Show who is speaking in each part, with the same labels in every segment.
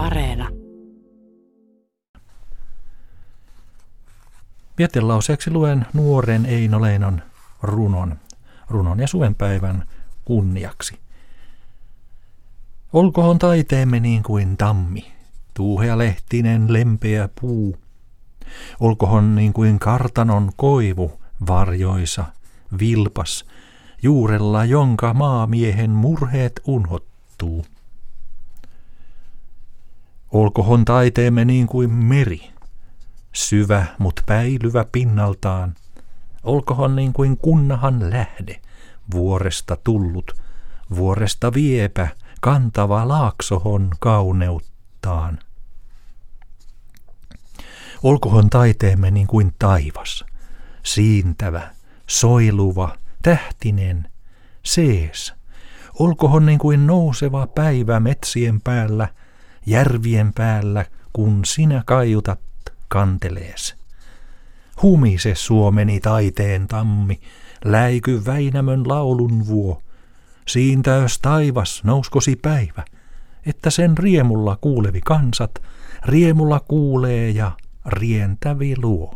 Speaker 1: Areena.
Speaker 2: Vietelauseeksi luen nuoren Eino Leinon runon, runon ja suvenpäivän kunniaksi. Olkoon taiteemme niin kuin tammi, tuuhea lehtinen lempeä puu. Olkohon niin kuin kartanon koivu, varjoisa, vilpas, juurella jonka maamiehen murheet unhottuu. Olkohon taiteemme niin kuin meri, syvä mut päilyvä pinnaltaan. Olkohon niin kuin kunnahan lähde, vuoresta tullut, vuoresta viepä, kantava laaksohon kauneuttaan. Olkohon taiteemme niin kuin taivas, siintävä, soiluva, tähtinen, sees. Olkohon niin kuin nouseva päivä metsien päällä, järvien päällä, kun sinä kaiutat kantelees. Humise Suomeni taiteen tammi, läiky Väinämön laulun vuo. Siintäös taivas nouskosi päivä, että sen riemulla kuulevi kansat, riemulla kuulee ja rientävi luo.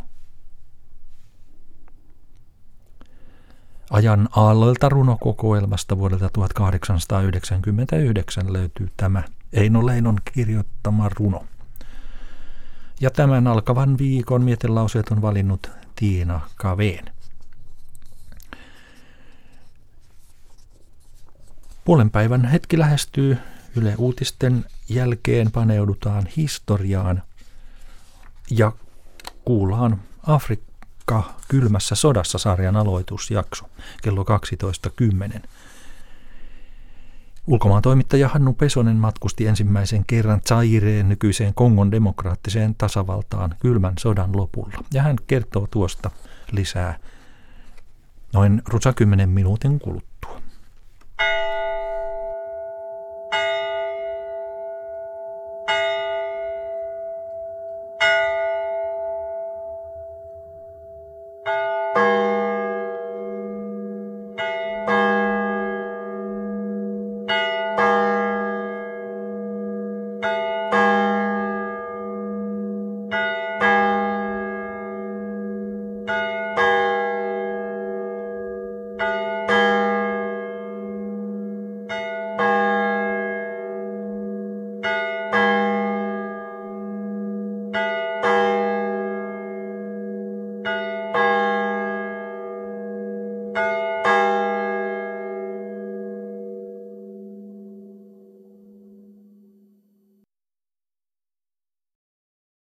Speaker 2: Ajan aalloilta runokokoelmasta vuodelta 1899 löytyy tämä Eino Leinon kirjoittama runo. Ja tämän alkavan viikon mietelauseet on valinnut Tiina Kaveen. Puolen päivän hetki lähestyy. Yle Uutisten jälkeen paneudutaan historiaan ja kuullaan Afrikka kylmässä sodassa sarjan aloitusjakso kello 12.10. Ulkomaan toimittaja Hannu Pesonen matkusti ensimmäisen kerran Zaireen nykyiseen Kongon demokraattiseen tasavaltaan kylmän sodan lopulla. Ja hän kertoo tuosta lisää noin rusa kymmenen minuutin kuluttua.